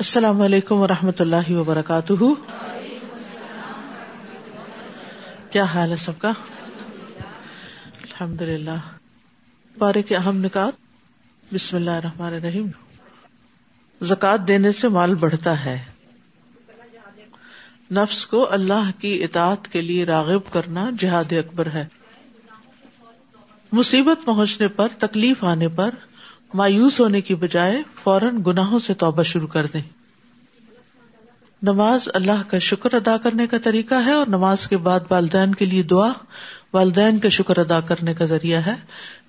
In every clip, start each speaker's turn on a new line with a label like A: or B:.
A: السلام علیکم و رحمۃ اللہ وبرکاتہ۔ کیا حال ہے سب کا؟ الحمد للہ بارے کے اہم نکات۔ بسم اللہ الرحمن الرحیم۔ زکوٰۃ دینے سے مال بڑھتا ہے۔ نفس کو اللہ کی اطاعت کے لیے راغب کرنا جہاد اکبر ہے۔ مصیبت پہنچنے پر، تکلیف آنے پر مایوس ہونے کی بجائے فوراً گناہوں سے توبہ شروع کر دیں۔ نماز اللہ کا شکر ادا کرنے کا طریقہ ہے اور نماز کے بعد والدین کے لیے دعا والدین کا شکر ادا کرنے کا ذریعہ ہے۔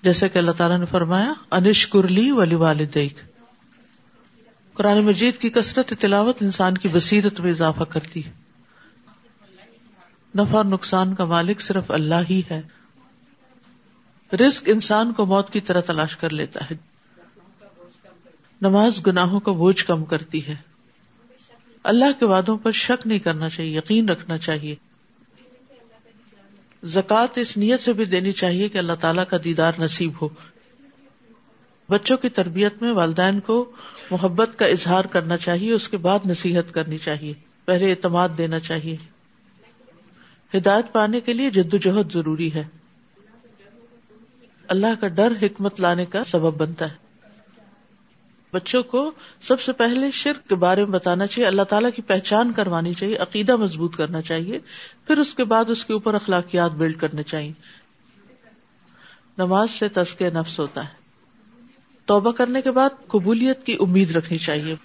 A: جیسے کہ اللہ تعالیٰ نے فرمایا انش کرلی ولی والدیک قرآن مجید کی کثرت تلاوت انسان کی بصیرت میں اضافہ کرتی ہے۔ نفع اور نقصان کا مالک صرف اللہ ہی ہے۔ رزق انسان کو موت کی طرح تلاش کر لیتا ہے۔ نماز گناہوں کا بوجھ کم کرتی ہے۔ اللہ کے وعدوں پر شک نہیں کرنا چاہیے، یقین رکھنا چاہیے۔ زکوٰۃ اس نیت سے بھی دینی چاہیے کہ اللہ تعالیٰ کا دیدار نصیب ہو۔ بچوں کی تربیت میں والدین کو محبت کا اظہار کرنا چاہیے، اس کے بعد نصیحت کرنی چاہیے۔ پہلے اعتماد دینا چاہیے۔ ہدایت پانے کے لیے جد و جہد ضروری ہے۔ اللہ کا ڈر حکمت لانے کا سبب بنتا ہے۔ بچوں کو سب سے پہلے شرک کے بارے میں بتانا چاہیے، اللہ تعالیٰ کی پہچان کروانی چاہیے، عقیدہ مضبوط کرنا چاہیے، پھر اس کے بعد اس کے اوپر اخلاقیات بلڈ کرنے چاہیے۔ نماز سے تسکے نفس ہوتا ہے۔ توبہ کرنے کے بعد قبولیت کی امید رکھنی چاہیے۔